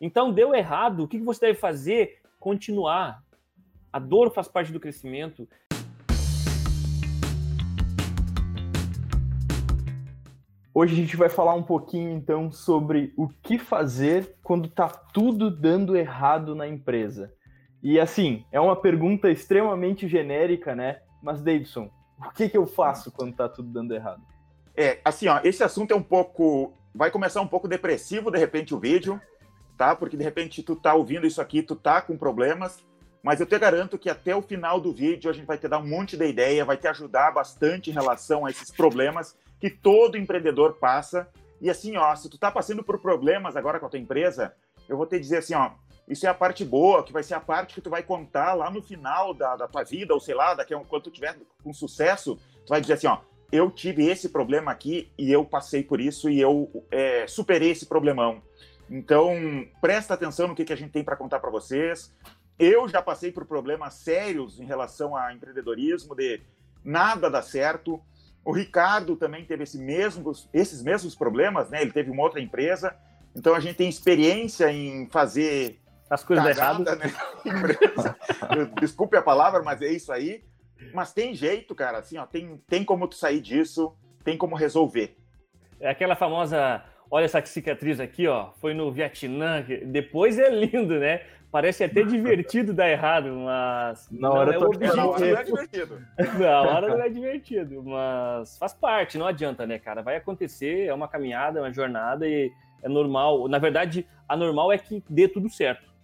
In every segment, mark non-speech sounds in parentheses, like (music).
Então, deu errado, o que você deve fazer? Continuar. A dor faz parte do crescimento. Hoje a gente vai falar um pouquinho então sobre o que fazer quando tá tudo dando errado na empresa. E assim, é uma pergunta extremamente genérica, né? Mas Davidson, o que, que eu faço quando tá tudo dando errado? É, assim, ó, esse assunto é um pouco. Vai começar um pouco depressivo, de repente, o vídeo, tá? Porque de repente tu tá ouvindo isso aqui, tu tá com problemas, mas eu te garanto que até o final do vídeo a gente vai te dar um monte de ideia, vai te ajudar bastante em relação a esses problemas que todo empreendedor passa. E assim, ó, se tu tá passando por problemas agora com a tua empresa, eu vou te dizer assim, ó, isso é a parte boa, que vai ser a parte que tu vai contar lá no final da, da tua vida, ou sei lá, daqui a quando tu tiver com sucesso, tu vai dizer assim, ó, eu tive esse problema aqui e eu passei por isso e eu é, superei esse problemão. Então, presta atenção no que, que a gente tem para contar para vocês. Eu já passei por problemas sérios em relação a empreendedorismo, de nada dá certo. O Ricardo também teve esse mesmo, esses mesmos problemas, né? Ele teve uma outra empresa. Então a gente tem experiência em fazer as coisas erradas. Né? (laughs) Desculpe a palavra, mas é isso aí. Mas tem jeito, cara. Assim, ó, tem, tem como tu sair disso, tem como resolver. É aquela famosa, olha essa cicatriz aqui, ó, foi no Vietnã. Depois é lindo, né? Parece até (laughs) divertido dar errado, mas. Na hora, é o objetivo. Na hora não é divertido. (laughs) Na hora não é divertido, mas faz parte, não adianta, né, cara? Vai acontecer, é uma caminhada, é uma jornada e é normal. Na verdade, a normal é que dê tudo certo.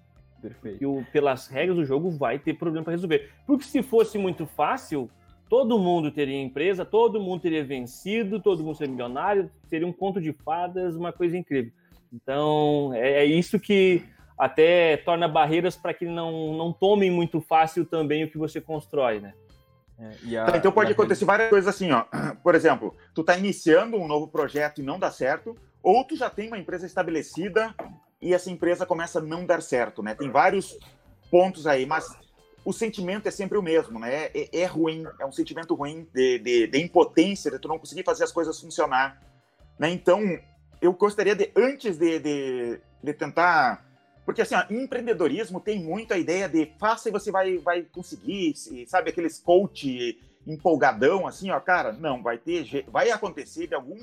Perfeito. E pelas regras do jogo vai ter problema para resolver. Porque se fosse muito fácil, todo mundo teria empresa, todo mundo teria vencido, todo mundo seria milionário, seria um conto de fadas, uma coisa incrível. Então, é, é isso que até torna barreiras para que não, não tomem muito fácil também o que você constrói, né? É, a, então pode acontecer várias coisas assim, ó. (clears throat) Por exemplo, tu está iniciando um novo projeto e não dá certo, ou tu já tem uma empresa estabelecida e essa empresa começa a não dar certo, né? Tem vários pontos aí, mas o sentimento é sempre o mesmo, né? É, é ruim, é um sentimento ruim de, de, de, impotência, de tu não conseguir fazer as coisas funcionar, né? Então, eu gostaria de, antes de, de, de tentar porque, assim, ó, empreendedorismo tem muito a ideia de faça e você vai, vai conseguir, sabe, aqueles coach empolgadão, assim, ó, cara, não, vai ter, vai acontecer de algum,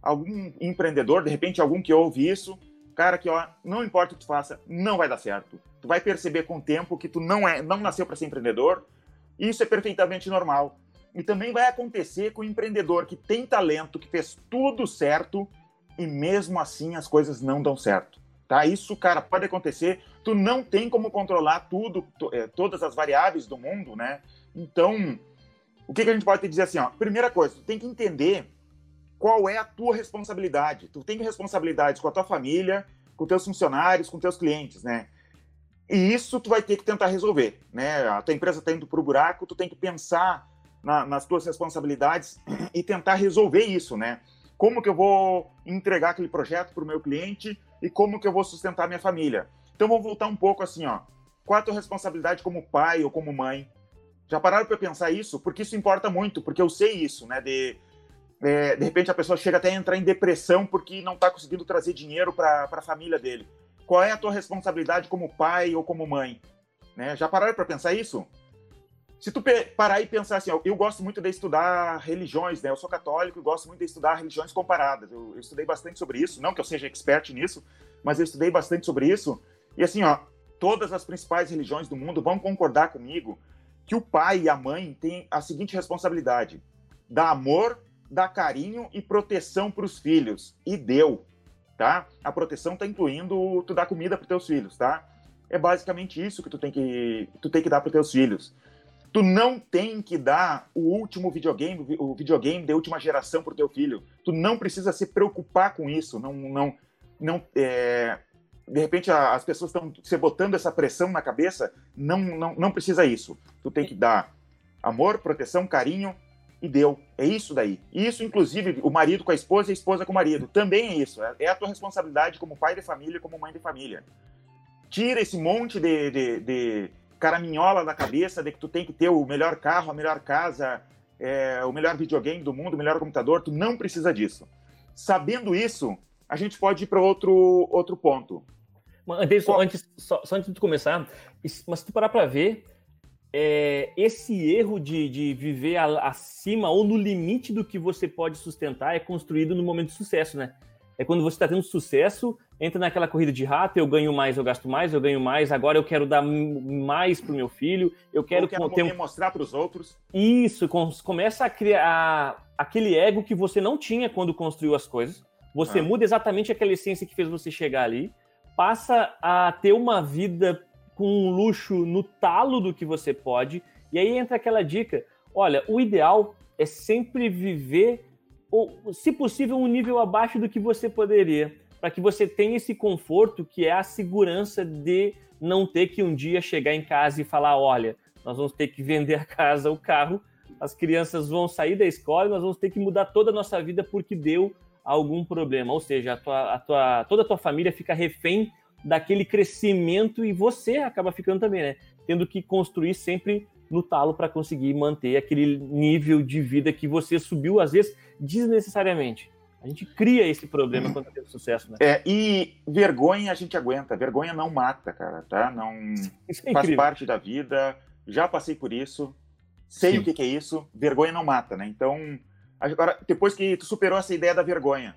algum empreendedor, de repente, algum que ouve isso, cara, que, ó, não importa o que tu faça, não vai dar certo. Tu vai perceber com o tempo que tu não é, não nasceu para ser empreendedor, isso é perfeitamente normal. E também vai acontecer com o empreendedor que tem talento, que fez tudo certo, e mesmo assim as coisas não dão certo. Tá? Isso, cara, pode acontecer. Tu não tem como controlar tudo, é, todas as variáveis do mundo, né? Então, o que, que a gente pode te dizer assim? Ó? Primeira coisa, tu tem que entender qual é a tua responsabilidade. Tu tem responsabilidade com a tua família, com teus funcionários, com teus clientes, né? E isso tu vai ter que tentar resolver, né? A tua empresa está indo para o buraco, tu tem que pensar na, nas tuas responsabilidades e tentar resolver isso, né? Como que eu vou entregar aquele projeto para o meu cliente e como que eu vou sustentar minha família. Então vamos voltar um pouco assim, ó. Qual a tua responsabilidade como pai ou como mãe? Já pararam para pensar isso? Porque isso importa muito, porque eu sei isso, né? De, é, de repente a pessoa chega até a entrar em depressão porque não está conseguindo trazer dinheiro para a família dele. Qual é a tua responsabilidade como pai ou como mãe? Né? Já pararam para pensar isso? se tu parar e pensar assim, eu gosto muito de estudar religiões, né? Eu sou católico e gosto muito de estudar religiões comparadas. Eu, eu, estudei bastante sobre isso, não que eu seja expert nisso, mas eu estudei bastante sobre isso. E assim, ó, todas as principais religiões do mundo vão concordar comigo que o pai e a mãe têm a seguinte responsabilidade: dar amor, dar carinho e proteção para os filhos. E deu, tá? A proteção tá incluindo tu dar comida para teus filhos, tá? É basicamente isso que tu tem que tu tem que dar para teus filhos. Tu não tem que dar o último videogame, o videogame da última geração para o teu filho. Tu não precisa se preocupar com isso. Não, não, não. É... De repente as pessoas estão se botando essa pressão na cabeça. Não, não, não precisa isso. Tu tem que dar amor, proteção, carinho e deu. É isso daí. Isso, inclusive, o marido com a esposa e a esposa com o marido. Também é isso. É, é a tua responsabilidade como pai de família, como mãe de família. Tira esse monte de, de, de caraminhola na cabeça de que tu tem que ter o melhor carro, a melhor casa, é, o melhor videogame do mundo, o melhor computador, tu não precisa disso. Sabendo isso, a gente pode ir para outro, outro ponto. Anderson, antes, só, só, antes de começar, mas se tu parar para ver, é, esse erro de, de viver a, acima ou no limite do que você pode sustentar é construído no momento de sucesso, né? É quando você está tendo sucesso, entra naquela corrida de rato, eu ganho mais, eu gasto mais, eu ganho mais, agora eu quero dar mais pro meu filho, eu quero, eu quero ter... mostrar para os outros. Isso, começa a criar aquele ego que você não tinha quando construiu as coisas. Você ah. muda exatamente aquela essência que fez você chegar ali, passa a ter uma vida com um luxo no talo do que você pode, e aí entra aquela dica: olha, o ideal é sempre viver ou, se possível, um nível abaixo do que você poderia, para que você tenha esse conforto que é a segurança de não ter que um dia chegar em casa e falar: olha, nós vamos ter que vender a casa, o carro, as crianças vão sair da escola, nós vamos ter que mudar toda a nossa vida porque deu algum problema. Ou seja, a tua, a tua, toda a tua família fica refém daquele crescimento e você acaba ficando também, né? Tendo que construir sempre no talo para conseguir manter aquele nível de vida que você subiu, às vezes, desnecessariamente. A gente cria esse problema quando tem sucesso, né? É, e vergonha a gente aguenta. Vergonha não mata, cara, tá? Não é faz parte da vida. Já passei por isso. Sei Sim. o que, que, é isso. Vergonha não mata, né? Então, agora, depois que tu superou essa ideia da vergonha,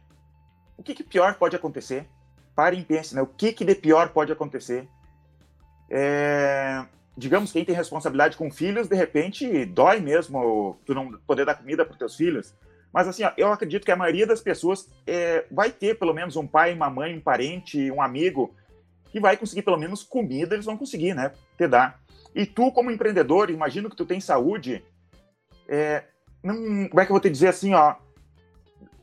o que, que pior pode acontecer? Pare e pense, né? O que, que de pior pode acontecer? É digamos, quem tem responsabilidade com filhos, de repente dói mesmo tu não poder dar comida para teus filhos. Mas assim, ó, eu acredito que a maioria das pessoas é, vai ter pelo menos um pai, uma mãe, um parente, um amigo que vai conseguir pelo menos comida, eles vão conseguir, né? Te dar. E tu, como empreendedor, imagino que tu tem saúde. É, não, como é que eu vou te dizer assim, ó?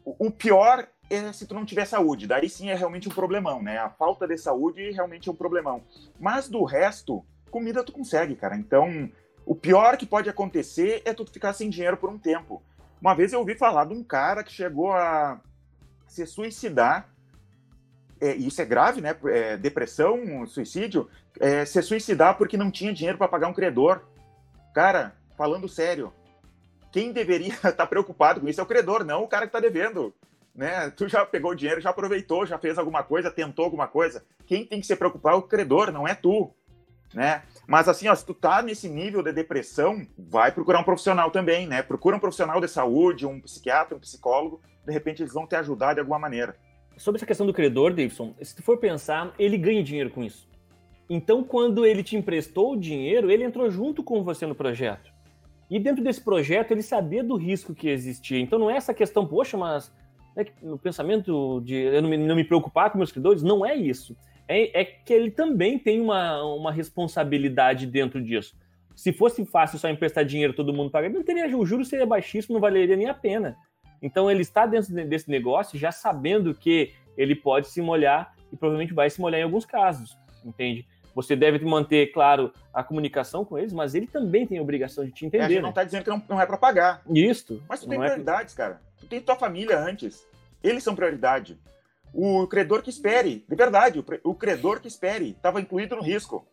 O pior é se tu não tiver saúde. Daí sim é realmente um problemão, né? A falta de saúde realmente é um problemão. Mas do resto, comida tu consegue, cara. Então, o pior que pode acontecer é tu ficar sem dinheiro por um tempo. Uma vez eu ouvi falar de um cara que chegou a se suicidar. É, isso é grave, né? É, depressão, suicídio. É, se suicidar porque não tinha dinheiro para pagar um credor. Cara, falando sério, quem deveria estar (laughs) tá preocupado com isso é o credor, não o cara que está devendo. Né? Tu já pegou o dinheiro, já aproveitou, já fez alguma coisa, tentou alguma coisa. Quem tem que se preocupar é o credor, não é tu né? Mas assim, ó, se tu tá nesse nível de depressão, vai procurar um profissional também, né? Procura um profissional de saúde, um psiquiatra, um psicólogo, de repente eles vão te ajudar de alguma maneira. Sobre essa questão do credor, Davidson, se tu for pensar, ele ganha dinheiro com isso. Então, quando ele te emprestou o dinheiro, ele entrou junto com você no projeto. E dentro desse projeto, ele sabia do risco que existia. Então, não é essa questão, poxa, mas né, no pensamento de eu não me, não me preocupar com meus credores, não é isso é, é que ele também tem uma, uma responsabilidade dentro disso. Se fosse fácil só emprestar dinheiro todo mundo pagar, não teria o juro seria baixíssimo, não valeria nem a pena. Então ele está dentro desse negócio já sabendo que ele pode se molhar e provavelmente vai se molhar em alguns casos, entende? Você deve manter, claro, a comunicação com eles, mas ele também tem a obrigação de te entender. É, a gente né? não está dizendo que não, não é para pagar. Isso. Mas tu tem é prioridades, é... cara. Tu tem tua família antes. Eles são prioridade. O credor que espere, de verdade, o credor que espere, estava incluído no risco.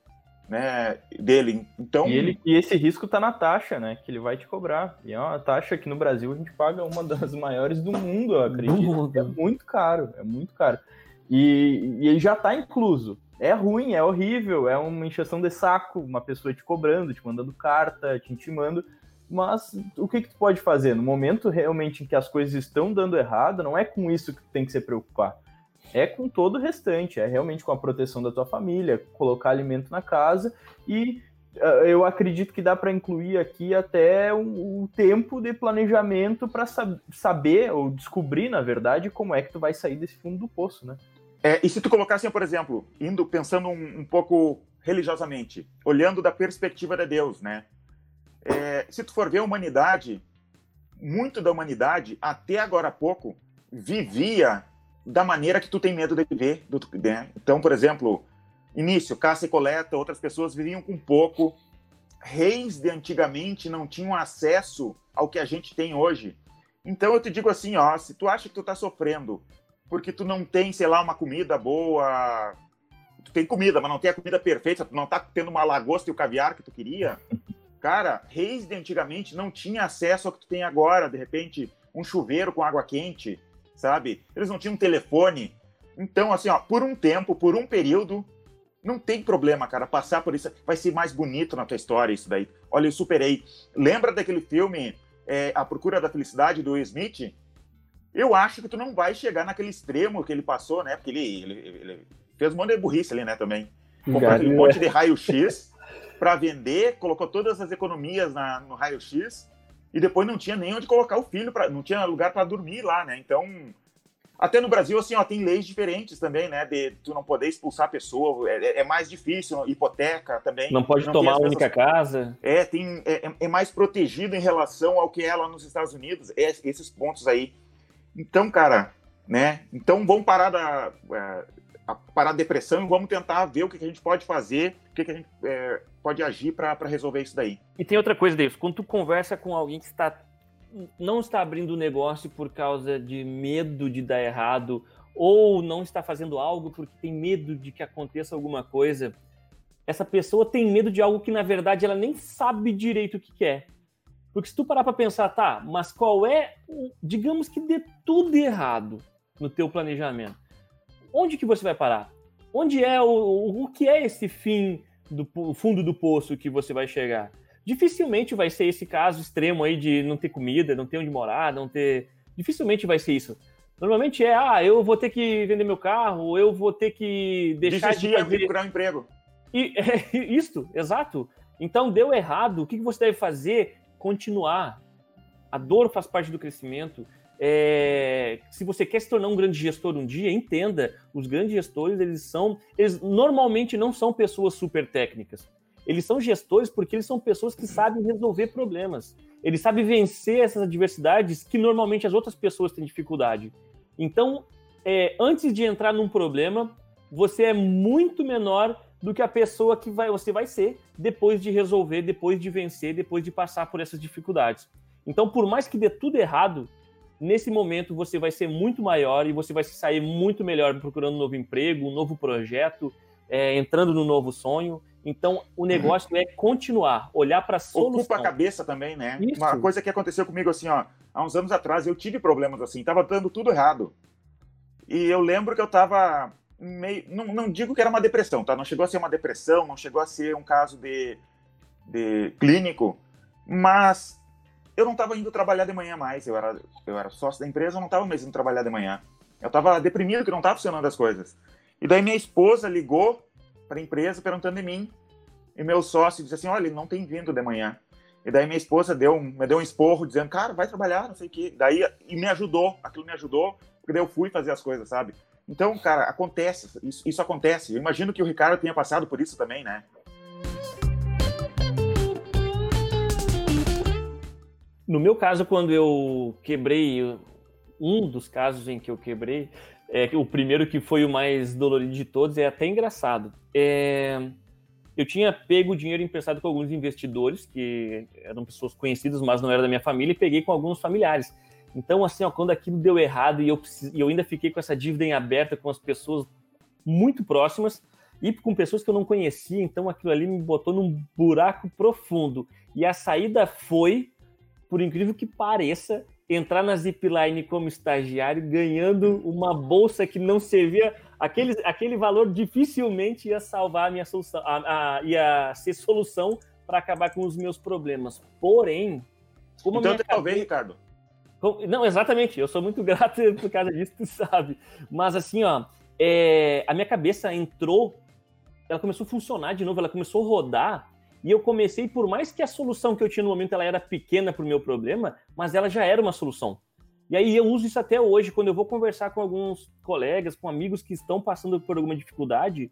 Né, dele. Então, e, ele, e esse risco está na taxa, né? Que ele vai te cobrar. E é uma taxa que no Brasil a gente paga uma das maiores do mundo, eu acredito. É muito caro, é muito caro. E, e ele já está incluso. É ruim, é horrível, é uma encheção de saco, uma pessoa te cobrando, te mandando carta, te intimando. Mas o que, que tu pode fazer? No momento realmente em que as coisas estão dando errado, não é com isso que tu tem que se preocupar é com todo o restante, é realmente com a proteção da tua família, colocar alimento na casa e uh, eu acredito que dá para incluir aqui até o, o tempo de planejamento para sab saber ou descobrir, na verdade, como é que tu vai sair desse fundo do poço, né? É, e se tu colocar assim, por exemplo, indo pensando um, um pouco religiosamente, olhando da perspectiva de Deus, né? É, se tu for ver a humanidade, muito da humanidade, até agora há pouco, vivia da maneira que tu tem medo de viver. Do, né? Então, por exemplo, início, caça e coleta, outras pessoas viviam com pouco. Reis de antigamente não tinham acesso ao que a gente tem hoje. Então eu te digo assim, ó, se tu acha que tu tá sofrendo porque tu não tem, sei lá, uma comida boa, tu tem comida, mas não tem a comida perfeita, tu não tá tendo uma lagosta e o caviar que tu queria, (laughs) cara, reis de antigamente não tinha acesso ao que tu tem agora, de repente, um chuveiro com água quente, sabe? Eles não tinham telefone. Então, assim, ó, por um tempo, por um período, Não tem problema, cara, passar por isso. Vai ser mais bonito na tua história isso daí. Olha, eu superei. Lembra daquele filme é, A Procura da Felicidade, do Will Smith? Eu acho que tu não vai chegar naquele extremo que ele passou, né? Porque ele, ele, ele fez um monte de burrice ali, né, também. Comprou aquele monte de raio-x para vender, colocou todas as economias na, no raio-x e depois não tinha nem onde colocar o filho, pra, não tinha lugar para dormir lá, né? Então, até no Brasil, assim, ó, tem leis diferentes também, né? De tu não poder expulsar a pessoa, é, é mais difícil, hipoteca também. Não pode não tomar a única casa. É, tem, é, é, mais protegido em relação ao que é lá nos Estados Unidos, é, esses pontos aí. Então, cara, né? Então vamos parar da, é, parar a depressão e vamos tentar ver o que, a gente pode fazer, o que, a gente é, pode agir para resolver isso daí. E tem outra coisa, Davis, quando tu conversa com alguém que está não está abrindo o negócio por causa de medo de dar errado ou não está fazendo algo porque tem medo de que aconteça alguma coisa, essa pessoa tem medo de algo que na verdade ela nem sabe direito o que quer. Porque se tu parar para pensar, tá, mas qual é, digamos que dê tudo errado no teu planejamento, onde que você vai parar? Onde é o, o que é esse fim do fundo do poço que você vai chegar? dificilmente vai ser esse caso extremo aí de não ter comida, não ter onde morar, não ter. Dificilmente vai ser isso. Normalmente é, ah, eu vou ter que vender meu carro, eu vou ter que deixar Desistir, de fazer... procurar um emprego. E (laughs) é isso, exato. Então deu errado. O que você deve fazer? Continuar. A dor faz parte do crescimento. É... se você quer se tornar um grande gestor um dia, entenda, os grandes gestores eles são, eles normalmente não são pessoas super técnicas. Eles são gestores porque eles são pessoas que sabem resolver problemas. Eles sabem vencer essas adversidades que normalmente as outras pessoas têm dificuldade. Então, é, antes de entrar num problema, você é muito menor do que a pessoa que vai, você vai ser depois de resolver, depois de vencer, depois de passar por essas dificuldades. Então, por mais que dê tudo errado, nesse momento você vai ser muito maior e você vai sair muito melhor procurando um novo emprego, um novo projeto, é, entrando no novo sonho. Então, o negócio é continuar, olhar para a solução. Ocupa a cabeça também, né? Isso. Uma coisa que aconteceu comigo assim, ó, há uns anos atrás eu tive problemas assim, tava dando tudo errado. E eu lembro que eu tava meio, não, não digo que era uma depressão, tá? Não chegou a ser uma depressão, não chegou a ser um caso de, de clínico, mas eu não estava indo trabalhar de manhã mais. Eu era, eu era sócio da empresa, eu não estava mais indo trabalhar de manhã. Eu estava deprimido que não estava funcionando as coisas. E daí minha esposa ligou para a empresa perguntando de mim. E meu sócio disse assim: olha, ele não tem vindo de manhã. E daí minha esposa deu, me deu um esporro dizendo: cara, vai trabalhar, não sei o quê. Daí, e me ajudou, aquilo me ajudou, porque daí eu fui fazer as coisas, sabe? Então, cara, acontece, isso, isso acontece. Eu imagino que o Ricardo tenha passado por isso também, né? No meu caso, quando eu quebrei, um dos casos em que eu quebrei, é, o primeiro que foi o mais dolorido de todos, é até engraçado. É, eu tinha pego dinheiro emprestado com alguns investidores, que eram pessoas conhecidas, mas não era da minha família, e peguei com alguns familiares. Então, assim, ó, quando aquilo deu errado e eu, eu ainda fiquei com essa dívida em aberta com as pessoas muito próximas e com pessoas que eu não conhecia, então aquilo ali me botou num buraco profundo. E a saída foi, por incrível que pareça, entrar na Zipline como estagiário, ganhando uma bolsa que não servia, aquele, aquele valor dificilmente ia salvar a minha solução, a, a, ia ser solução para acabar com os meus problemas. Porém, como então, talvez, Ricardo. Não, exatamente. Eu sou muito (laughs) grato por causa disso, tu sabe. Mas assim, ó, é, a minha cabeça entrou, ela começou a funcionar de novo, ela começou a rodar e eu comecei, por mais que a solução que eu tinha no momento ela era pequena para o meu problema, mas ela já era uma solução. E aí eu uso isso até hoje, quando eu vou conversar com alguns colegas, com amigos que estão passando por alguma dificuldade,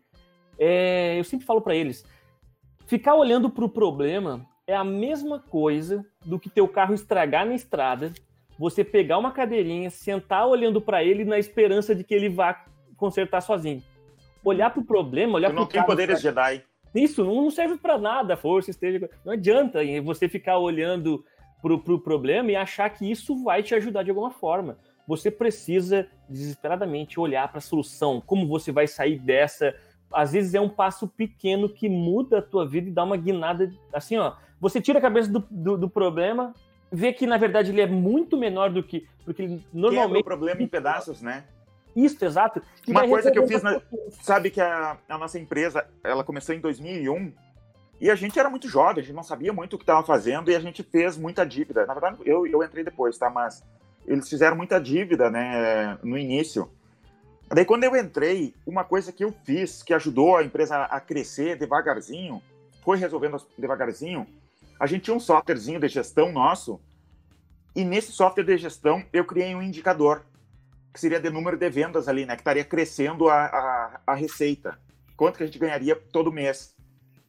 é, eu sempre falo para eles, ficar olhando para o problema é a mesma coisa do que teu carro estragar na estrada, você pegar uma cadeirinha, sentar olhando para ele na esperança de que ele vá consertar sozinho. Olhar para o problema, olhar para o não tem poderes Jedi. Isso não serve para nada força esteja. Não adianta você ficar olhando para o pro problema e achar que isso vai te ajudar de alguma forma. Você precisa desesperadamente olhar para a solução, como você vai sair dessa. Às vezes é um passo pequeno que muda a tua vida e dá uma guinada. Assim, ó, você tira a cabeça do, do, do problema, vê que na verdade ele é muito menor do que. Porque normalmente. Quebra o problema em pedaços, né? Isso, exato. Que Uma coisa que eu fiz, na... sabe que a, a nossa empresa, ela começou em 2001 e a gente era muito jovem, a gente não sabia muito o que estava fazendo e a gente fez muita dívida. Na verdade, eu, eu entrei depois, tá? Mas eles fizeram muita dívida, né, no início. Daí, quando eu entrei, uma coisa que eu fiz que ajudou a empresa a crescer devagarzinho, foi resolvendo devagarzinho. A gente tinha um softwarezinho de gestão nosso, e nesse software de gestão eu criei um indicador, que seria de número de vendas ali, né, que estaria crescendo a, a, a receita. Quanto que a gente ganharia todo mês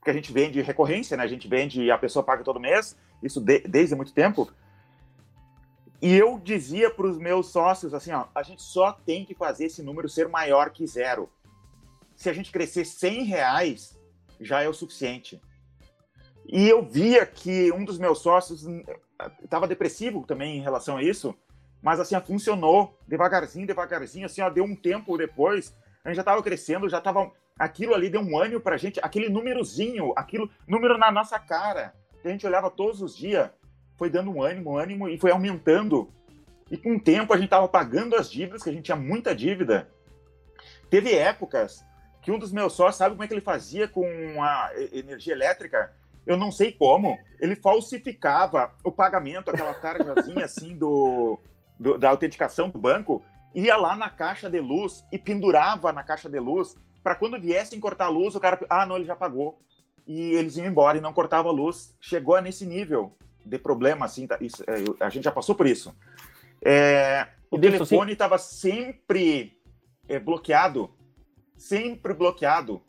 porque a gente vende recorrência, né? A gente vende a pessoa paga todo mês, isso de, desde muito tempo. E eu dizia para os meus sócios assim, ó, a gente só tem que fazer esse número ser maior que zero. Se a gente crescer 100 reais, já é o suficiente. E eu via que um dos meus sócios estava depressivo também em relação a isso, mas assim, funcionou devagarzinho, devagarzinho, assim, ó, deu um tempo depois, a gente já estava crescendo, já estava aquilo ali deu um ânimo pra gente, aquele númerozinho, aquilo, número na nossa cara, que a gente olhava todos os dias, foi dando um ânimo, um ânimo, e foi aumentando. E com o tempo a gente tava pagando as dívidas, que a gente tinha muita dívida. Teve épocas que um dos meus sócios, sabe como é que ele fazia com a energia elétrica? Eu não sei como. Ele falsificava o pagamento, aquela tarjazinha assim do, do, da autenticação do banco, ia lá na caixa de luz e pendurava na caixa de luz para quando viessem cortar a luz, o cara, ah, não, ele já pagou. E eles iam embora e não cortava a luz. Chegou a nesse nível de problema, assim, tá, isso, é, a gente já passou por isso. É, o telefone estava assim... sempre é, bloqueado, sempre bloqueado,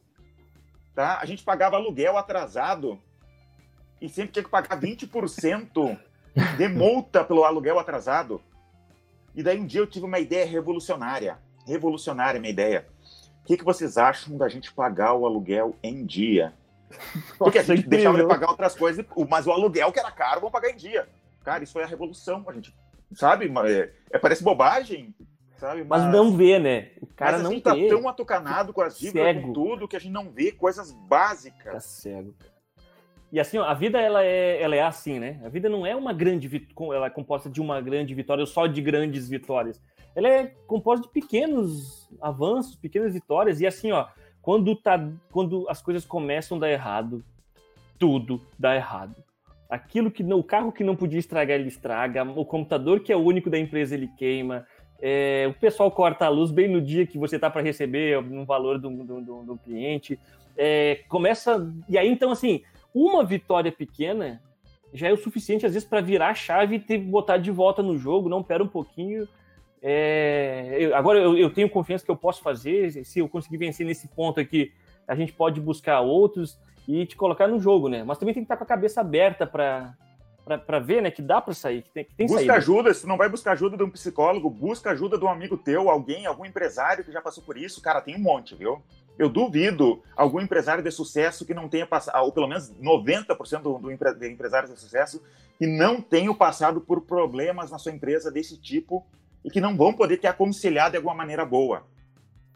tá? A gente pagava aluguel atrasado e sempre tinha que pagar 20% de multa pelo aluguel atrasado. E daí um dia eu tive uma ideia revolucionária, revolucionária minha ideia que, que vocês acham da gente pagar o aluguel em dia? Porque a gente deixava de pagar outras coisas, mas o aluguel que era caro, vamos pagar em dia. Cara, isso foi a revolução, a gente, sabe? É, é parece bobagem, sabe? Mas, mas, não vê, né? O cara mas a não gente tá vê. tá tão atucanado com as dívidas, com tudo, que a gente não vê coisas básicas. Tá cego, E assim, ó, a vida ela é, ela é assim, né? A vida não é uma grande ela é composta de uma grande vitória ou só de grandes vitórias ela é composta de pequenos avanços, pequenas vitórias. E assim, ó, quando, tá, quando as coisas começam a dar errado, tudo dá errado. Aquilo que não, o carro que não podia estragar, ele estraga. O computador que é o único da empresa, ele queima. É, o pessoal corta a luz bem no dia que você está para receber no valor do, do, do, do cliente. É, começa. E aí, então, assim, uma vitória pequena já é o suficiente, às vezes, para virar a chave e ter, botar de volta no jogo. Não, pera um pouquinho, é, eu, agora eu, eu, tenho confiança que eu posso fazer. Se eu conseguir vencer nesse ponto aqui, a gente pode buscar outros e te colocar no jogo, né? Mas também tem que estar com a cabeça aberta para para ver, né, que dá para sair, que tem, que tem Busca saída. ajuda, se não vai buscar ajuda de um psicólogo, busca ajuda de um amigo teu, alguém, algum empresário que já passou por isso. Cara, tem um monte, viu? Eu duvido algum empresário de sucesso que não tenha passado, ou pelo menos 90% do, do empre, de empresários de sucesso que não tenham passado por problemas na sua empresa desse tipo e que não vão poder te aconselhar de alguma maneira boa.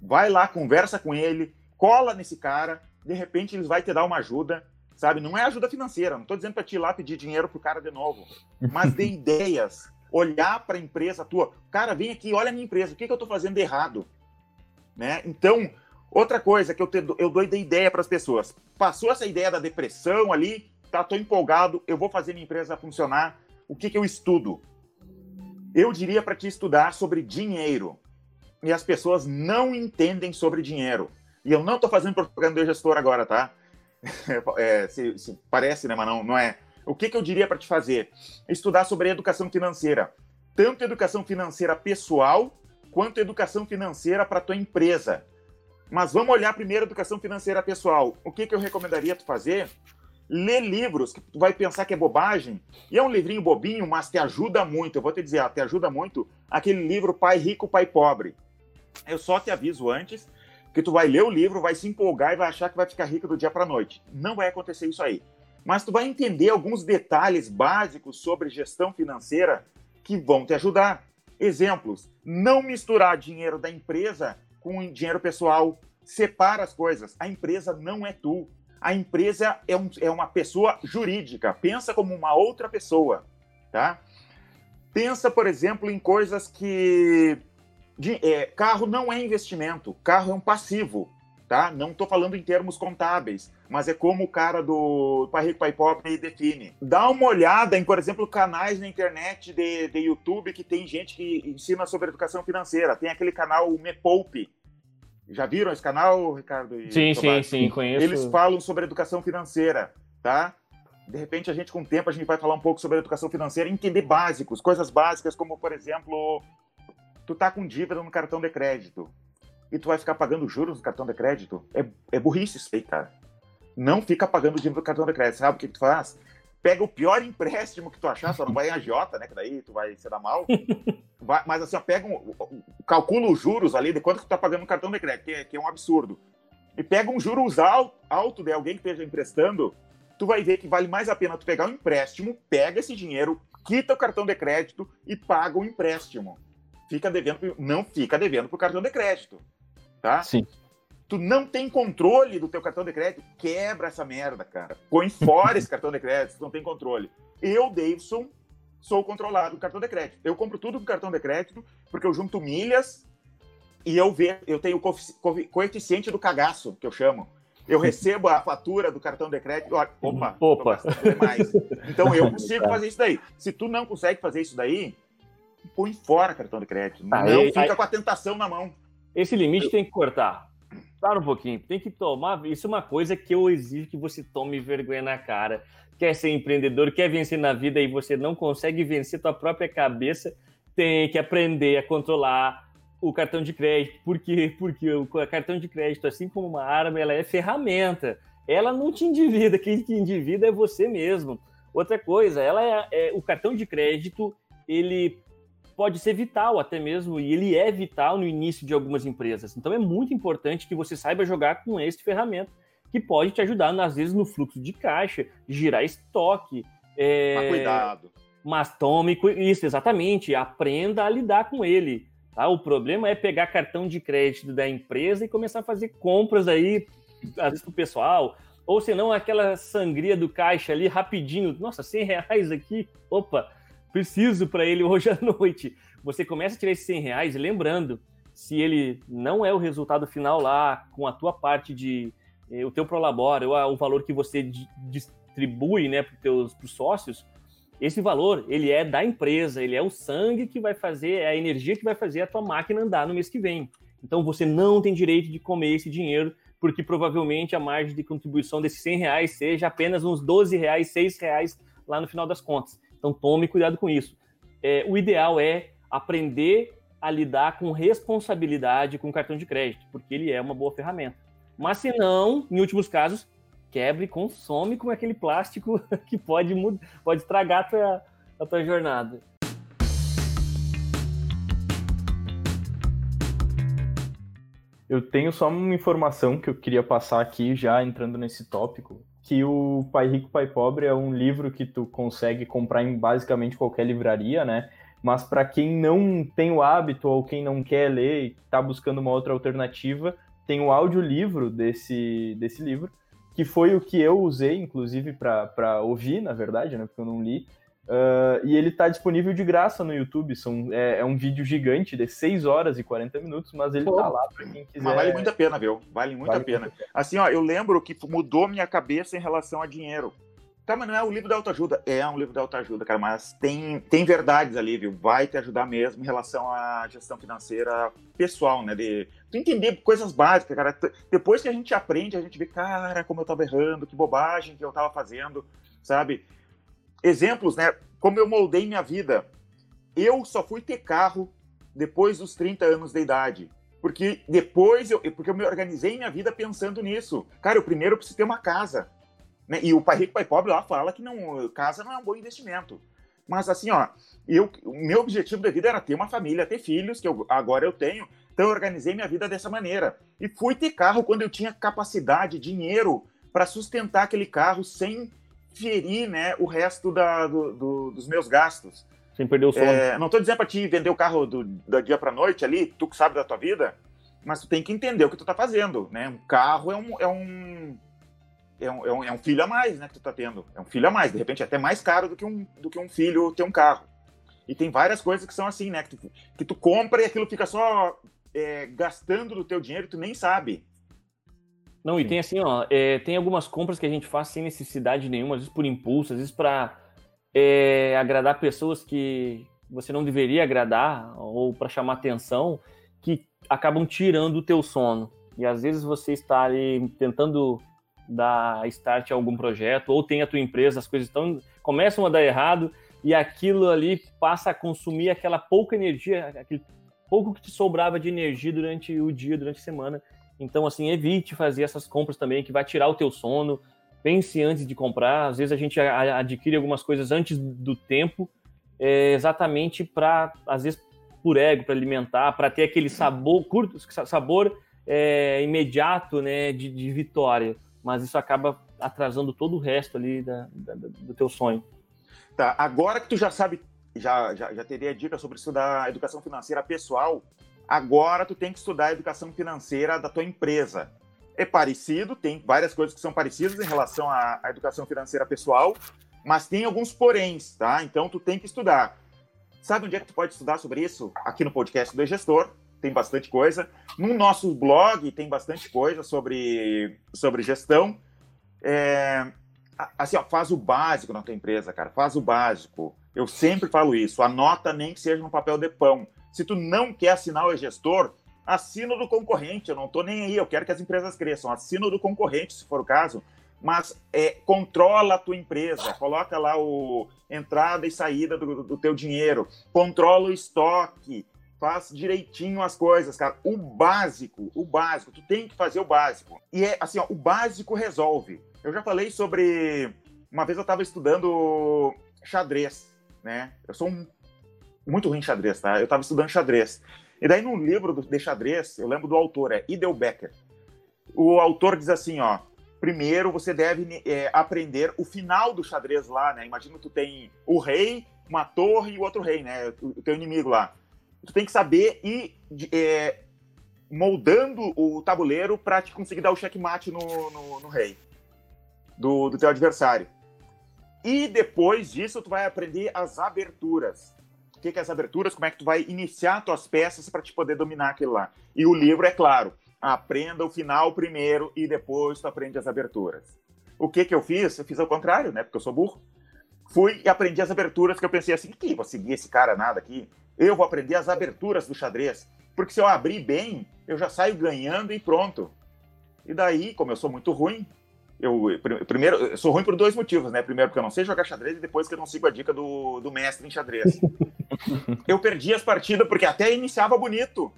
Vai lá, conversa com ele, cola nesse cara, de repente eles vai te dar uma ajuda, sabe? Não é ajuda financeira, não estou dizendo para te ir lá pedir dinheiro pro cara de novo, mas de (laughs) ideias, olhar para a empresa tua, cara, vem aqui, olha a minha empresa, o que, que eu estou fazendo de errado, né? Então, outra coisa que eu, te, eu dou de ideia para as pessoas, passou essa ideia da depressão ali, tá, tô empolgado, eu vou fazer minha empresa funcionar, o que que eu estudo? Eu diria para te estudar sobre dinheiro. E as pessoas não entendem sobre dinheiro. E eu não estou fazendo propaganda de gestor agora, tá? (laughs) É, se, se parece, né? Mas não, não é. O que, que eu diria para te fazer? Estudar sobre educação financeira. Tanto educação financeira pessoal, quanto educação financeira para tua empresa. Mas vamos olhar primeiro educação financeira pessoal. O que, que eu recomendaria tu fazer? lê livros que tu vai pensar que é bobagem, e é um livrinho bobinho, mas te ajuda muito. Eu vou te dizer, ó, te ajuda muito aquele livro Pai Rico, Pai Pobre. Eu só te aviso antes que tu vai ler o livro, vai se empolgar e vai achar que vai ficar rico do dia para noite. Não vai acontecer isso aí. Mas tu vai entender alguns detalhes básicos sobre gestão financeira que vão te ajudar. Exemplos: não misturar dinheiro da empresa com dinheiro pessoal. Separa as coisas. A empresa não é tu a empresa é, um, é uma pessoa jurídica, pensa como uma outra pessoa, tá? Pensa, por exemplo, em coisas que De, é, carro não é investimento, carro é um passivo, tá? Não estou falando em termos contábeis, mas é como o cara do Pai Rico, Pai Pobre define. Dá uma olhada em, por exemplo, canais na internet de, de YouTube que tem gente que ensina sobre educação financeira. Tem aquele canal Me Poupe. Já viram esse canal, Ricardo? sim, sim, sim, conheço. Eles falam sobre educação financeira, tá? De repente, a gente, com o tempo, a gente vai falar um pouco sobre educação financeira entender básicos, coisas básicas, como, por exemplo, tu tá com dívida no cartão de crédito e tu vai ficar pagando juros no cartão de crédito. É, é burrice isso aí, cara. Não fica pagando dívida no cartão de crédito. Sabe o que, que tu faz? Pega o pior empréstimo que tu achar, só não vai em agiota, né? Que daí tu vai se dar mal. (laughs) Vai, mas assim, ó, pega um, calcula os juros ali de quanto que tu tá pagando no cartão de crédito, que é, que é um absurdo. E pega um juros alto, alto de alguém que esteja emprestando, tu vai ver que vale mais a pena tu pegar um empréstimo, pega esse dinheiro, quita o cartão de crédito e paga o empréstimo. Fica devendo, não fica devendo pro cartão de crédito, tá? Sim. Tu não tem controle do teu cartão de crédito, quebra essa merda, cara. Põe fora esse (laughs) cartão de crédito, tu não tem controle. Eu, Davidson, sou controlado do cartão de crédito. Eu compro tudo com cartão de crédito porque eu junto milhas e eu vejo, eu tenho o coeficiente do cagaço, que eu chamo. Eu (laughs) recebo a fatura do cartão de crédito, opa, opa. mais. Então eu (laughs) consigo fazer isso daí. Se tu não consegue fazer isso daí, põe fora cartão de crédito. Ah, não fica aí, com a tentação na mão. Esse limite tem que cortar. Para um pouquinho. Tem que tomar. Isso é uma coisa que eu exijo que você tome vergonha na cara. Quer ser empreendedor, quer vencer na vida e você não consegue vencer tua própria cabeça, tem que aprender a controlar o cartão de crédito. Por quê? Porque o cartão de crédito, assim como uma arma, ela é ferramenta. Ela não te endivida, quem te endivida é você mesmo. Outra coisa, ela é, é, o cartão de crédito, ele pode ser vital até mesmo, e ele é vital no início de algumas empresas. Então é muito importante que você saiba jogar com esse ferramenta, que pode te ajudar, às vezes, no fluxo de caixa, girar estoque. É... Mas cuidado. Mas tome isso, exatamente. Aprenda a lidar com ele. Tá? O problema é pegar cartão de crédito da empresa e começar a fazer compras aí, às vezes, para o pessoal. Ou senão aquela sangria do caixa ali rapidinho. Nossa, 100 reais aqui. Opa, preciso para ele (laughs) hoje à noite. Você começa a tirar esses 100 reais, lembrando, se ele não é o resultado final lá, com a tua parte de eh, o teu prolabore, ou o valor que você distribui né, para os sócios, esse valor, ele é da empresa, ele é o sangue que vai fazer, é a energia que vai fazer a tua máquina andar no mês que vem. Então você não tem direito de comer esse dinheiro, porque provavelmente a margem de contribuição desses 100 reais seja apenas uns 12 reais, 6 reais lá no final das contas. Então tome cuidado com isso. É, o ideal é aprender a lidar com responsabilidade com o cartão de crédito, porque ele é uma boa ferramenta. Mas se não, em últimos casos, quebra e consome com aquele plástico (laughs) que pode, pode estragar a tua, a tua jornada. Eu tenho só uma informação que eu queria passar aqui, já entrando nesse tópico, que o Pai Rico, Pai Pobre é um livro que tu consegue comprar em basicamente qualquer livraria, né? Mas para quem não tem o hábito ou quem não quer ler e está buscando uma outra alternativa, tem o audiolivro desse, desse livro, que foi o que eu usei, inclusive, para ouvir, na verdade, né? Porque eu não li. Uh, e ele está disponível de graça no YouTube. São, é, é, um vídeo gigante de 6 horas e 40 minutos, mas ele está lá para quem quiser. Mas vale muito a pena, viu? Vale muito vale a pena. Assim, ó, eu lembro que mudou minha cabeça em relação a dinheiro. Tá, mas não é um livro de autoajuda. É um livro de autoajuda, cara, mas tem, tem verdades ali, viu? Vai te ajudar mesmo em relação à gestão financeira pessoal, né? De tu entender coisas básicas, cara. Depois que a gente aprende, a gente vê, cara, como eu tava errando, que bobagem que eu tava fazendo, sabe? Exemplos, né? Como eu moldei minha vida. Eu só fui ter carro depois dos 30 anos de idade. Porque depois eu, porque eu me organizei minha vida pensando nisso. Cara, eu primeiro preciso ter uma casa. Né? E o Pai Rico, Pai Pobre lá fala que não, casa não é um bom investimento. Mas assim, ó, eu, o meu objetivo da vida era ter uma família, ter filhos, que eu, agora eu tenho. Então eu organizei minha vida dessa maneira. E fui ter carro quando eu tinha capacidade, dinheiro para sustentar aquele carro sem ferir né, o resto da, do, do, dos meus gastos. Sem perder o sono. É, não estou dizendo para te vender o carro do, do dia para noite ali, tu que sabe da tua vida, mas tu tem que entender o que tu está fazendo. Né? Um carro é um, é um é um, é um, é um filho a mais, né, que tu tá tendo. É um filho a mais, de repente é até mais caro do que um, do que um filho ter um carro. E tem várias coisas que são assim, né? Que tu, que tu compra e aquilo fica só é, gastando do teu dinheiro e tu nem sabe. Não, e tem assim, ó, é, tem algumas compras que a gente faz sem necessidade nenhuma, às vezes por impulso, às vezes para é, agradar pessoas que você não deveria agradar ou para chamar atenção, que acabam tirando o teu sono. E às vezes você está ali tentando dar start a algum projeto, ou tem a tua empresa, as coisas estão começam a dar errado e aquilo ali passa a consumir aquela pouca energia, aquele pouco que te sobrava de energia durante o dia, durante a semana. Então, assim, evite fazer essas compras também que vai tirar o teu sono. Pense antes de comprar. Às vezes a gente adquire algumas coisas antes do tempo, é, exatamente para, às vezes, por ego, para alimentar, para ter aquele sabor curto, sabor é, imediato, né, de, de, vitória. Mas isso acaba atrasando todo o resto ali da, da, do teu sonho. Tá, agora que tu já sabe, já, já, já teria dica sobre estudar educação financeira pessoal, agora tu tem que estudar a educação financeira da tua empresa. É parecido, tem várias coisas que são parecidas em relação à, à educação financeira pessoal, mas tem alguns poréns, tá? Então tu tem que estudar. Sabe onde é que tu pode estudar sobre isso? Aqui no podcast do gestor tem bastante coisa. No nosso blog tem bastante coisa sobre, sobre gestão. É, assim, ó, faz o básico na tua empresa, cara. Faz o básico. Eu sempre falo isso. Anota nem que seja no papel de pão. Se tu não quer assinar o gestor, assina do concorrente. Eu não tô nem aí. Eu quero que as empresas cresçam. Assina do concorrente, se for o caso. Mas é, controla a tua empresa. Coloca lá o entrada e saída do, do teu dinheiro. Controla o estoque. Faz direitinho as coisas, cara. O básico, o básico. Tu tem que fazer o básico. E é assim, ó, o básico resolve. Eu já falei sobre. Uma vez eu estava estudando xadrez, né? Eu sou um... muito ruim em xadrez, tá? Eu estava estudando xadrez. E daí, num livro de xadrez, eu lembro do autor, é Idel Becker. O autor diz assim, ó. Primeiro, você deve é, aprender o final do xadrez lá, né? Imagina que tu tem o rei, uma torre e o outro rei, né? O teu inimigo lá. Tu tem que saber ir é, moldando o tabuleiro para te conseguir dar o checkmate no, no, no rei do, do teu adversário. E depois disso, tu vai aprender as aberturas. Que, que é as aberturas? Como é que tu vai iniciar tuas peças para te poder dominar aquilo lá. E o livro, é claro, aprenda o final primeiro e depois tu aprende as aberturas. O que que eu fiz? Eu fiz ao contrário, né? Porque eu sou burro. Fui e aprendi as aberturas que eu pensei assim, que vou seguir esse cara nada aqui. Eu vou aprender as aberturas do xadrez. Porque se eu abrir bem, eu já saio ganhando e pronto. E daí, como eu sou muito ruim, eu, primeiro, eu sou ruim por dois motivos, né? Primeiro, porque eu não sei jogar xadrez e depois que eu não sigo a dica do, do mestre em xadrez. (laughs) eu perdi as partidas porque até iniciava bonito,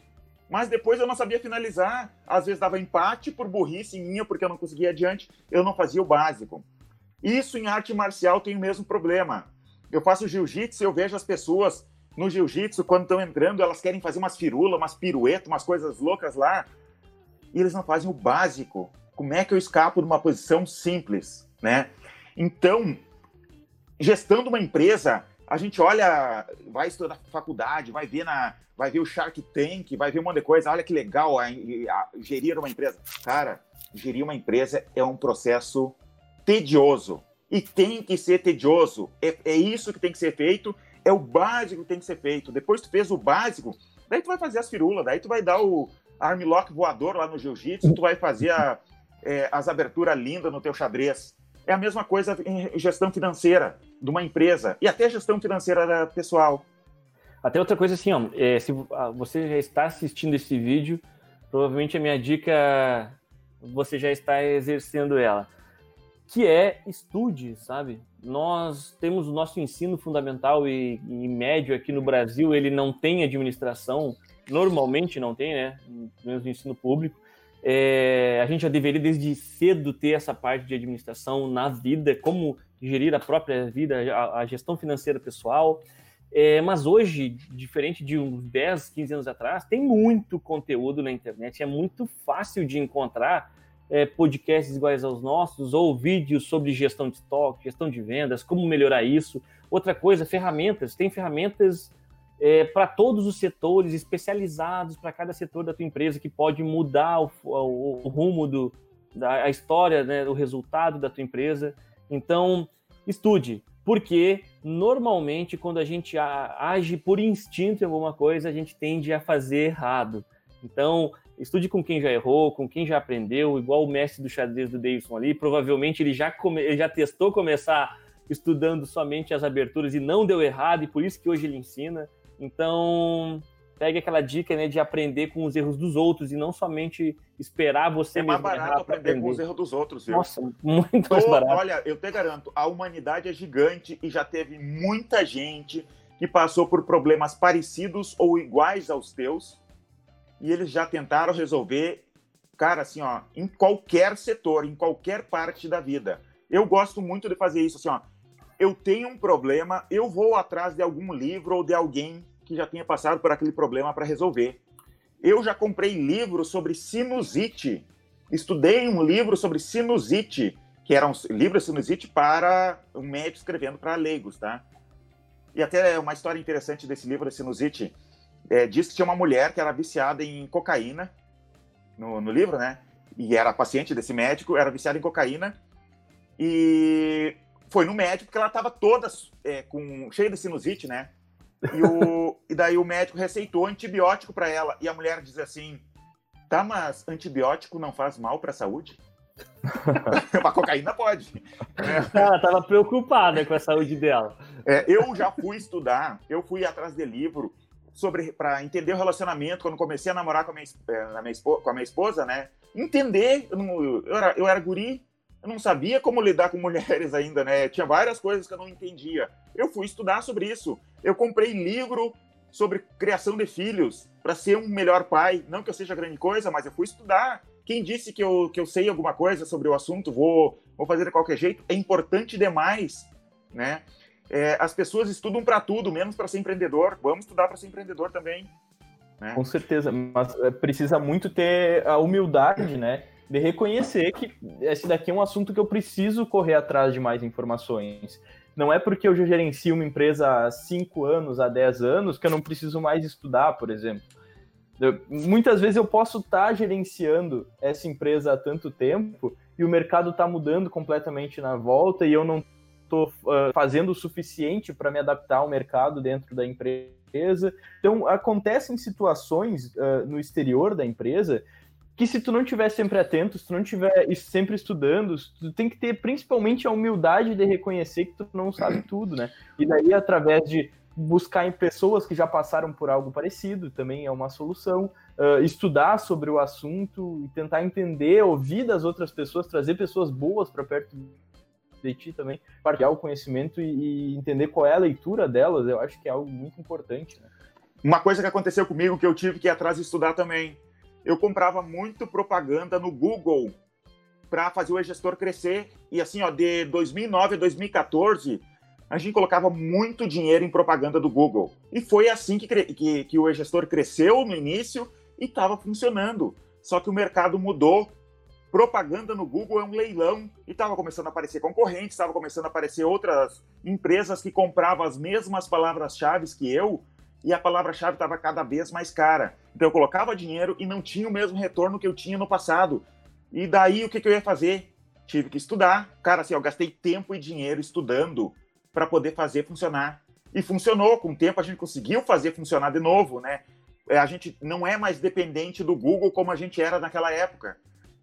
mas depois eu não sabia finalizar. Às vezes dava empate por burrice minha, porque eu não conseguia adiante, eu não fazia o básico. Isso em arte marcial tem o mesmo problema. Eu faço jiu-jitsu e eu vejo as pessoas no jiu-jitsu, quando estão entrando, elas querem fazer umas firulas, umas piruetas, umas coisas loucas lá, e eles não fazem o básico como é que eu escapo de uma posição simples, né? Então, gestando uma empresa, a gente olha, vai estudar faculdade, vai ver na, vai ver o Shark Tank, vai ver um monte de coisa. Olha que legal a, a, gerir uma empresa. Cara, gerir uma empresa é um processo tedioso e tem que ser tedioso. É, é isso que tem que ser feito. É o básico que tem que ser feito. Depois tu fez o básico, daí tu vai fazer as firulas, daí tu vai dar o armlock voador lá no jiu-jitsu, tu vai fazer a, é, as aberturas lindas no teu xadrez. É a mesma coisa em gestão financeira de uma empresa e até gestão financeira pessoal. Até outra coisa assim, ó, é, se você já está assistindo esse vídeo, provavelmente a minha dica você já está exercendo ela, que é estude, sabe? Nós temos o nosso ensino fundamental e, e médio aqui no Brasil, ele não tem administração, normalmente não tem, né? Menos no ensino público. É, a gente já deveria desde cedo ter essa parte de administração na vida, como gerir a própria vida, a, a gestão financeira pessoal. É, mas hoje, diferente de uns 10, 15 anos atrás, tem muito conteúdo na internet, é muito fácil de encontrar é, podcasts iguais aos nossos, ou vídeos sobre gestão de estoque, gestão de vendas, como melhorar isso. Outra coisa, ferramentas. Tem ferramentas é, para todos os setores, especializados para cada setor da tua empresa, que pode mudar o, o, o rumo do, da história, né, o resultado da tua empresa. Então, estude. Porque normalmente quando a gente age por instinto em alguma coisa, a gente tende a fazer errado. Então, estude com quem já errou, com quem já aprendeu, igual o mestre do xadrez do Davidson ali, provavelmente ele já, come, ele já testou começar estudando somente as aberturas e não deu errado, e por isso que hoje ele ensina. Então, pegue aquela dica né, de aprender com os erros dos outros e não somente esperar você é mais barato aprender, aprender, com os erros dos outros, viu? Nossa, muito mais barato. Olha, eu te garanto, a humanidade é gigante e já teve muita gente que passou por problemas parecidos ou iguais aos teus e eles já tentaram resolver, cara, assim, ó, em qualquer setor, em qualquer parte da vida. Eu gosto muito de fazer isso, assim, ó. Eu tenho um problema, eu vou atrás de algum livro ou de alguém que já tenha passado por aquele problema para resolver. Eu já comprei livros sobre sinusite. Estudei um livro sobre sinusite, que era um livro de sinusite para um médico escrevendo para leigos, tá? E até uma história interessante desse livro de sinusite. É, diz que tinha uma mulher que era viciada em cocaína, no, no livro, né? E era paciente desse médico, era viciada em cocaína. E foi no médico porque ela estava toda é, com cheia de sinusite, né? E, o, (laughs) e daí o médico receitou antibiótico para ela. E a mulher diz assim: tá, mas antibiótico não faz mal para a saúde? (laughs) a cocaína pode. É. Ela estava preocupada com a saúde dela. É, eu já fui estudar, eu fui atrás de livro sobre para entender o relacionamento quando comecei a namorar com a minha, é, a minha, com a minha esposa, né? Entender, eu, não, eu, era, eu era guri, eu não sabia como lidar com (laughs) mulheres ainda, né? Tinha várias coisas que eu não entendia. Eu fui estudar sobre isso. Eu comprei livro sobre criação de filhos para ser um melhor pai. Não que eu seja grande coisa, mas eu fui estudar. Quem disse que eu, que eu sei alguma coisa sobre o assunto, vou, vou fazer de qualquer jeito. É importante demais, né? É, as pessoas estudam para tudo, menos para ser empreendedor. Vamos estudar para ser empreendedor também. Né? Com certeza, mas é, precisa muito ter a humildade, né? De reconhecer que esse daqui é um assunto que eu preciso correr atrás de mais informações. Não é porque eu já gerencio uma empresa há 5 anos, há 10 anos, que eu não preciso mais estudar, por exemplo. Eu, muitas vezes eu posso estar tá gerenciando essa empresa há tanto tempo e o mercado está mudando completamente na volta e eu não estou uh, fazendo o suficiente para me adaptar ao mercado dentro da empresa. Então, acontecem situações uh, no exterior da empresa que se tu não estiver sempre atento, se tu não estiver sempre estudando, tu tem que ter principalmente a humildade de reconhecer que tu não sabe (clears throat) tudo, né? E daí, através de buscar em pessoas que já passaram por algo parecido, também é uma solução. Uh, estudar sobre o assunto e tentar entender, ouvir das outras pessoas, trazer pessoas boas para perto de ti também, partilhar o conhecimento e, e, entender qual é a leitura delas, eu acho que é algo muito importante. Né? Uma coisa que aconteceu comigo que eu tive que ir atrás de estudar também eu comprava muito propaganda no Google para fazer o e-gestor crescer. E assim, ó, de 2009 a 2014, a gente colocava muito dinheiro em propaganda do Google. E foi assim que, que, que o e-gestor cresceu no início e estava funcionando. Só que o mercado mudou. Propaganda no Google é um leilão e estava começando a aparecer concorrentes, estava começando a aparecer outras empresas que compravam as mesmas palavras-chave que eu e a palavra-chave estava cada vez mais cara. Então eu colocava dinheiro e não tinha o mesmo retorno que eu tinha no passado. E daí o que, que eu ia fazer? Tive que estudar. Cara, assim, eu gastei tempo e dinheiro estudando para poder fazer funcionar. E funcionou. Com o tempo a gente conseguiu fazer funcionar de novo, né? É, a gente não é mais dependente do Google como a gente era naquela época.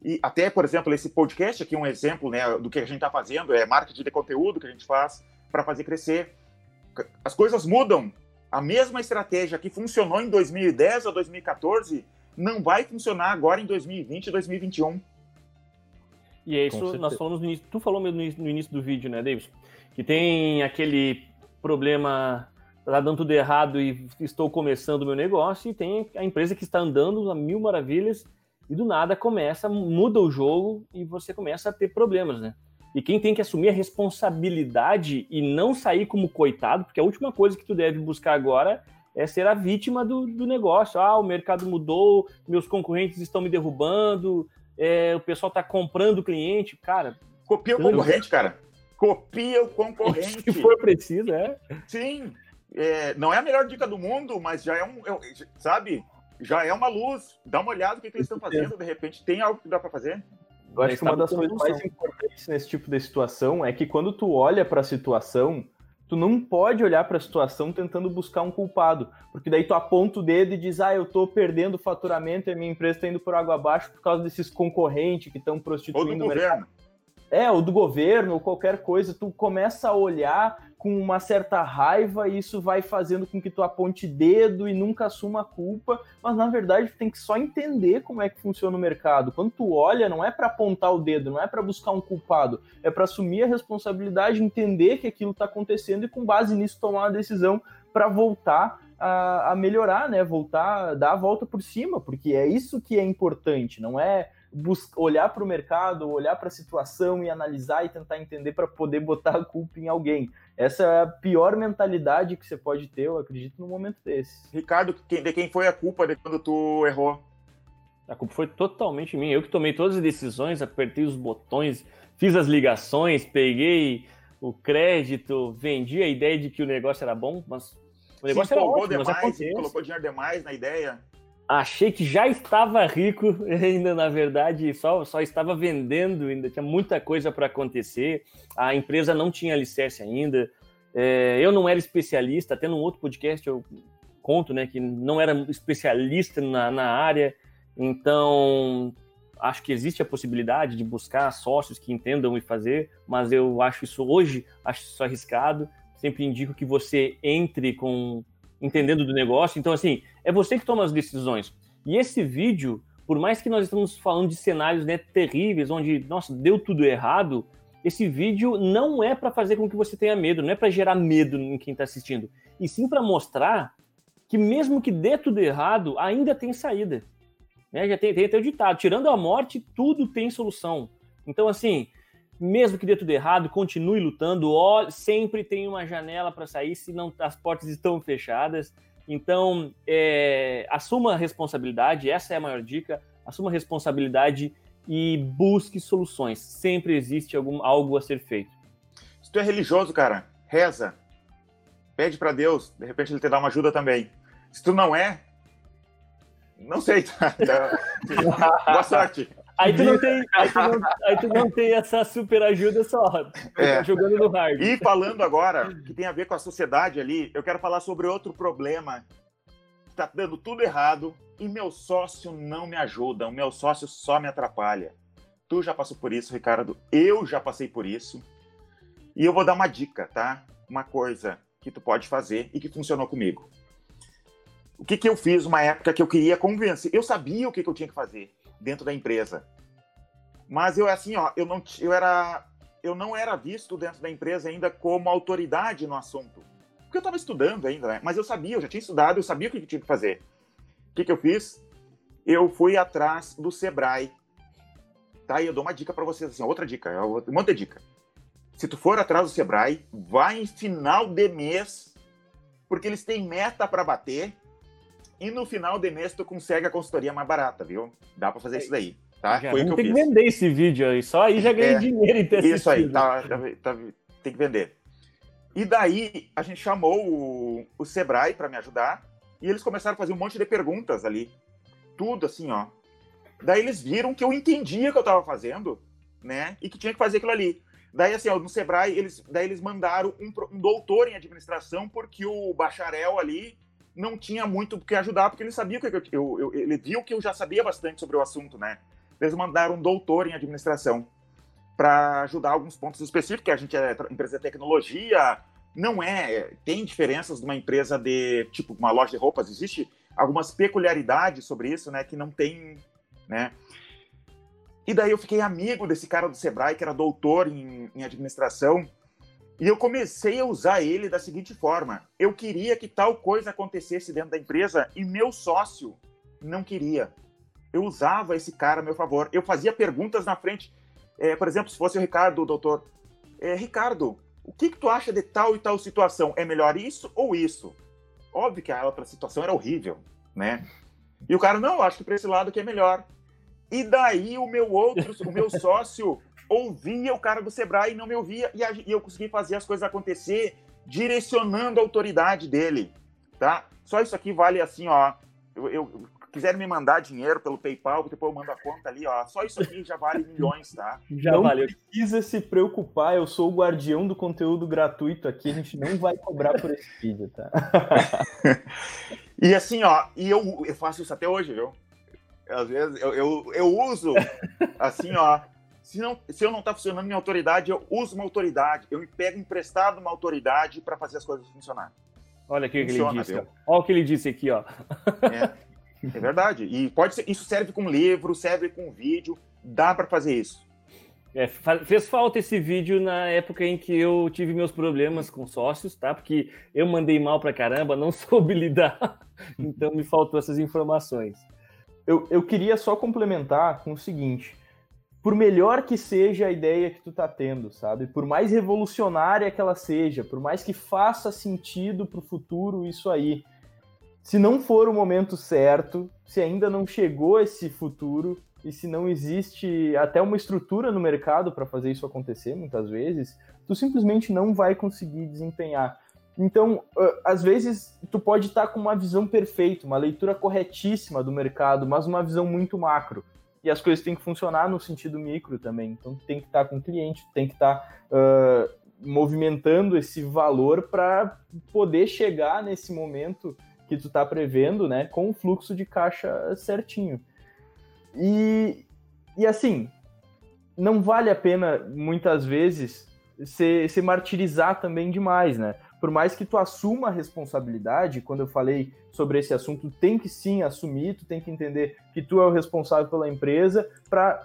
E até, por exemplo, esse podcast aqui é um exemplo né, do que a gente está fazendo, é marketing de conteúdo que a gente faz para fazer crescer. As coisas mudam a mesma estratégia que funcionou em 2010 ou 2014 não vai funcionar agora em 2020 e 2021. E é isso, nós falamos no início, tu falou mesmo no início do vídeo, né, Davis? Que tem aquele problema, tá dando tudo errado e estou começando o meu negócio, e tem a empresa que está andando a mil maravilhas e do nada começa, muda o jogo e você começa a ter problemas, né? E quem tem que assumir a responsabilidade e não sair como coitado, porque a última coisa que tu deve buscar agora é ser a vítima do, do negócio. Ah, o mercado mudou, meus concorrentes estão me derrubando, é, o pessoal está comprando o cliente. Cara. Copia o concorrente, cara. Copia o concorrente. (laughs) Se for preciso, é. Sim. É, não é a melhor dica do mundo, mas já é um. Sabe? Já é uma luz. Dá uma olhada no que, que eles estão fazendo. De repente, tem algo que dá para fazer. Eu acho que uma das coisas mais importantes nesse tipo de situação é que quando tu olha para a situação, Tu não pode olhar para a situação tentando buscar um culpado, porque daí tu aponta o dedo e diz: "Ah, eu estou perdendo faturamento e a minha empresa está indo por água abaixo por causa desses concorrentes que estão prostituindo o mercado". É, ou do governo, ou qualquer coisa, tu começa a olhar com uma certa raiva e isso vai fazendo com que tu aponte dedo e nunca assuma a culpa, mas na verdade tem que só entender como é que funciona o mercado. Quando tu olha, não é para apontar o dedo, não é para buscar um culpado, é para assumir a responsabilidade, entender que aquilo está acontecendo e com base nisso tomar uma decisão para voltar a, a, melhorar, né? Voltar, dar a volta por cima, porque é isso que é importante, não é olhar para o mercado, olhar para a situação e analisar e tentar entender para poder botar a culpa em alguém. Essa é a pior mentalidade que você pode ter, eu acredito, no momento desse. Ricardo, de quem foi a culpa de quando tu errou? A culpa foi totalmente minha. Eu que tomei todas as decisões, apertei os botões, fiz as ligações, peguei o crédito, vendi a ideia de que o negócio era bom, mas o negócio Se era ótimo, demais, colocou dinheiro demais na ideia achei que já estava rico, (laughs) ainda na verdade só, só estava vendendo, ainda tinha muita coisa para acontecer, a empresa não tinha alicerce ainda, é, eu não era especialista, até num outro podcast eu conto né, que não era especialista na, na área, então acho que existe a possibilidade de buscar sócios que entendam e fazer, mas eu acho isso hoje, acho isso arriscado, sempre indico que você entre com entendendo do negócio. Então, assim, é você que toma as decisões. E esse vídeo, por mais que nós estamos falando de cenários né, terríveis, onde, nossa, deu tudo errado, esse vídeo não é para fazer com que você tenha medo, não é para gerar medo em quem está assistindo, e sim para mostrar que mesmo que dê tudo errado, ainda tem saída. Né? Já tem, tem até o ditado, tirando a morte, tudo tem solução. Então, assim, mesmo que dê tudo errado, continue lutando, ó, sempre tem uma janela para sair se não as portas estão fechadas. Então, é, assuma a responsabilidade, essa é a maior dica, assuma a responsabilidade e busque soluções. Sempre existe algum, algo a ser feito. Se tu é religioso, cara, reza. Pede para Deus, de repente ele te dá uma ajuda também. Se tu não é, não sei. (laughs) Tá? Boa sorte. Aí tu, não tem, aí, tu não, (laughs) aí tu não tem essa super ajuda só, é. jogando no hard. E falando agora, que tem a ver com a sociedade ali, eu quero falar sobre outro problema. Tá dando tudo errado e meu sócio não me ajuda, o meu sócio só me atrapalha. Tu já passou por isso, Ricardo, eu já passei por isso. E eu vou dar uma dica, tá? Uma coisa que tu pode fazer e que funcionou comigo. O que, que eu fiz uma época que eu queria convencer? Eu sabia o que, que eu tinha que fazer dentro da empresa. Mas eu assim, ó, eu não eu era eu não era visto dentro da empresa ainda como autoridade no assunto. Porque eu estava estudando ainda, né? Mas eu sabia, eu já tinha estudado, eu sabia o que eu tinha que fazer. O que, que eu fiz? Eu fui atrás do Sebrae. Tá? E eu dou uma dica para vocês, assim, outra dica, um monte de dica. Se tu for atrás do Sebrae, vai em final de mês, porque eles têm meta para bater e no final de mês tu consegue a consultoria mais barata, viu? Dá para fazer é, isso daí, tá? Já, Foi o que eu tem fiz. que vender esse vídeo aí, só aí já ganhei é, dinheiro em ter Isso aí, tá, tá, tá, tem que vender. E daí a gente chamou o, o Sebrae para me ajudar e eles começaram a fazer um monte de perguntas ali. Tudo assim, ó. Daí eles viram que eu entendia o que eu estava fazendo, né? E que tinha que fazer aquilo ali. Daí, assim, ó, no Sebrae, eles, daí eles mandaram um, um doutor em administração, porque o bacharel ali não tinha muito o que ajudar, porque ele sabia que eu, eu, eu, ele viu que eu já sabia bastante sobre o assunto, né? Eles mandaram um doutor em administração para ajudar alguns pontos específicos, que a gente é empresa de tecnologia, não é, tem diferenças de uma empresa de, tipo, uma loja de roupas, existe algumas peculiaridades sobre isso, né, que não tem, né? E daí eu fiquei amigo desse cara do Sebrae, que era doutor em, em administração, e eu comecei a usar ele da seguinte forma: eu queria que tal coisa acontecesse dentro da empresa e meu sócio não queria. Eu usava esse cara a meu favor. Eu fazia perguntas na frente. É, por exemplo, se fosse o Ricardo, o doutor, é, Ricardo, o que, que tu acha de tal e tal situação? É melhor isso ou isso? Óbvio que a outra situação era horrível, né? E o cara, não, acho que para esse lado que é melhor. E daí o meu outro, o meu sócio ouvia o cara do Sebrae e não me ouvia, e, a, e eu consegui fazer as coisas acontecer direcionando a autoridade dele, tá? Só isso aqui vale assim, ó. Eu, eu, quiserem me mandar dinheiro pelo PayPal, depois eu mando a conta ali, ó. Só isso aqui já vale milhões, tá? Já não valeu. precisa se preocupar, eu sou o guardião do conteúdo gratuito aqui, a gente não vai cobrar por esse vídeo, tá? (laughs) e assim, ó, e eu, eu faço isso até hoje, viu? Às vezes eu, eu, eu uso, assim, ó, se, não, se eu não tá funcionando minha autoridade, eu uso uma autoridade, eu me pego emprestado uma autoridade para fazer as coisas funcionarem. Olha aqui o que ele disse. Olha o que ele disse aqui, ó. É, é verdade. E pode ser, isso serve com livro, serve com vídeo, dá para fazer isso. É, fez falta esse vídeo na época em que eu tive meus problemas com sócios, tá? Porque eu mandei mal pra caramba, não (laughs) soube lidar, então me faltou essas informações. Eu, eu queria só complementar com o seguinte: por melhor que seja a ideia que tu tá tendo, sabe? Por mais revolucionária que ela seja, por mais que faça sentido pro futuro isso aí, se não for o momento certo, se ainda não chegou esse futuro e se não existe até uma estrutura no mercado para fazer isso acontecer, muitas vezes, tu simplesmente não vai conseguir desempenhar. Então, às vezes, tu pode estar tá com uma visão perfeita, uma leitura corretíssima do mercado, mas uma visão muito macro e as coisas têm que funcionar no sentido micro também. Então tem que estar com o cliente, tem que estar uh, movimentando esse valor para poder chegar nesse momento que tu está prevendo, né, com o fluxo de caixa certinho. E, e assim, não vale a pena muitas vezes se, se martirizar também demais, né? Por mais que tu assuma a responsabilidade, quando eu falei sobre esse assunto, tem que sim assumir, tu tem que entender que tu é o responsável pela empresa para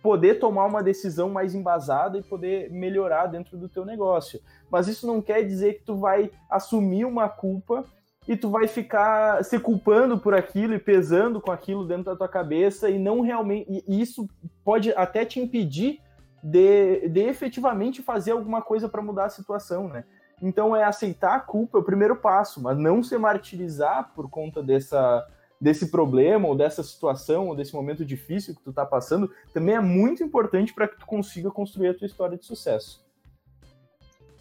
poder tomar uma decisão mais embasada e poder melhorar dentro do teu negócio. Mas isso não quer dizer que tu vai assumir uma culpa e tu vai ficar se culpando por aquilo e pesando com aquilo dentro da tua cabeça e não realmente e isso pode até te impedir de, de efetivamente fazer alguma coisa para mudar a situação, né? Então é aceitar a culpa é o primeiro passo, mas não se martirizar por conta dessa, desse problema ou dessa situação ou desse momento difícil que tu tá passando, também é muito importante para que tu consiga construir a tua história de sucesso.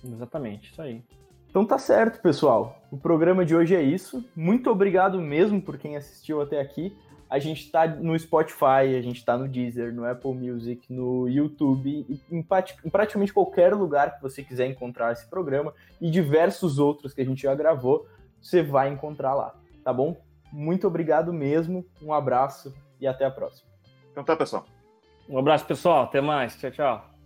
Exatamente, isso aí. Então tá certo, pessoal. O programa de hoje é isso. Muito obrigado mesmo por quem assistiu até aqui. A gente está no Spotify, a gente está no Deezer, no Apple Music, no YouTube, em, em praticamente qualquer lugar que você quiser encontrar esse programa e diversos outros que a gente já gravou, você vai encontrar lá, tá bom? Muito obrigado mesmo, um abraço e até a próxima. Então tá, pessoal. Um abraço, pessoal. Até mais. Tchau, tchau.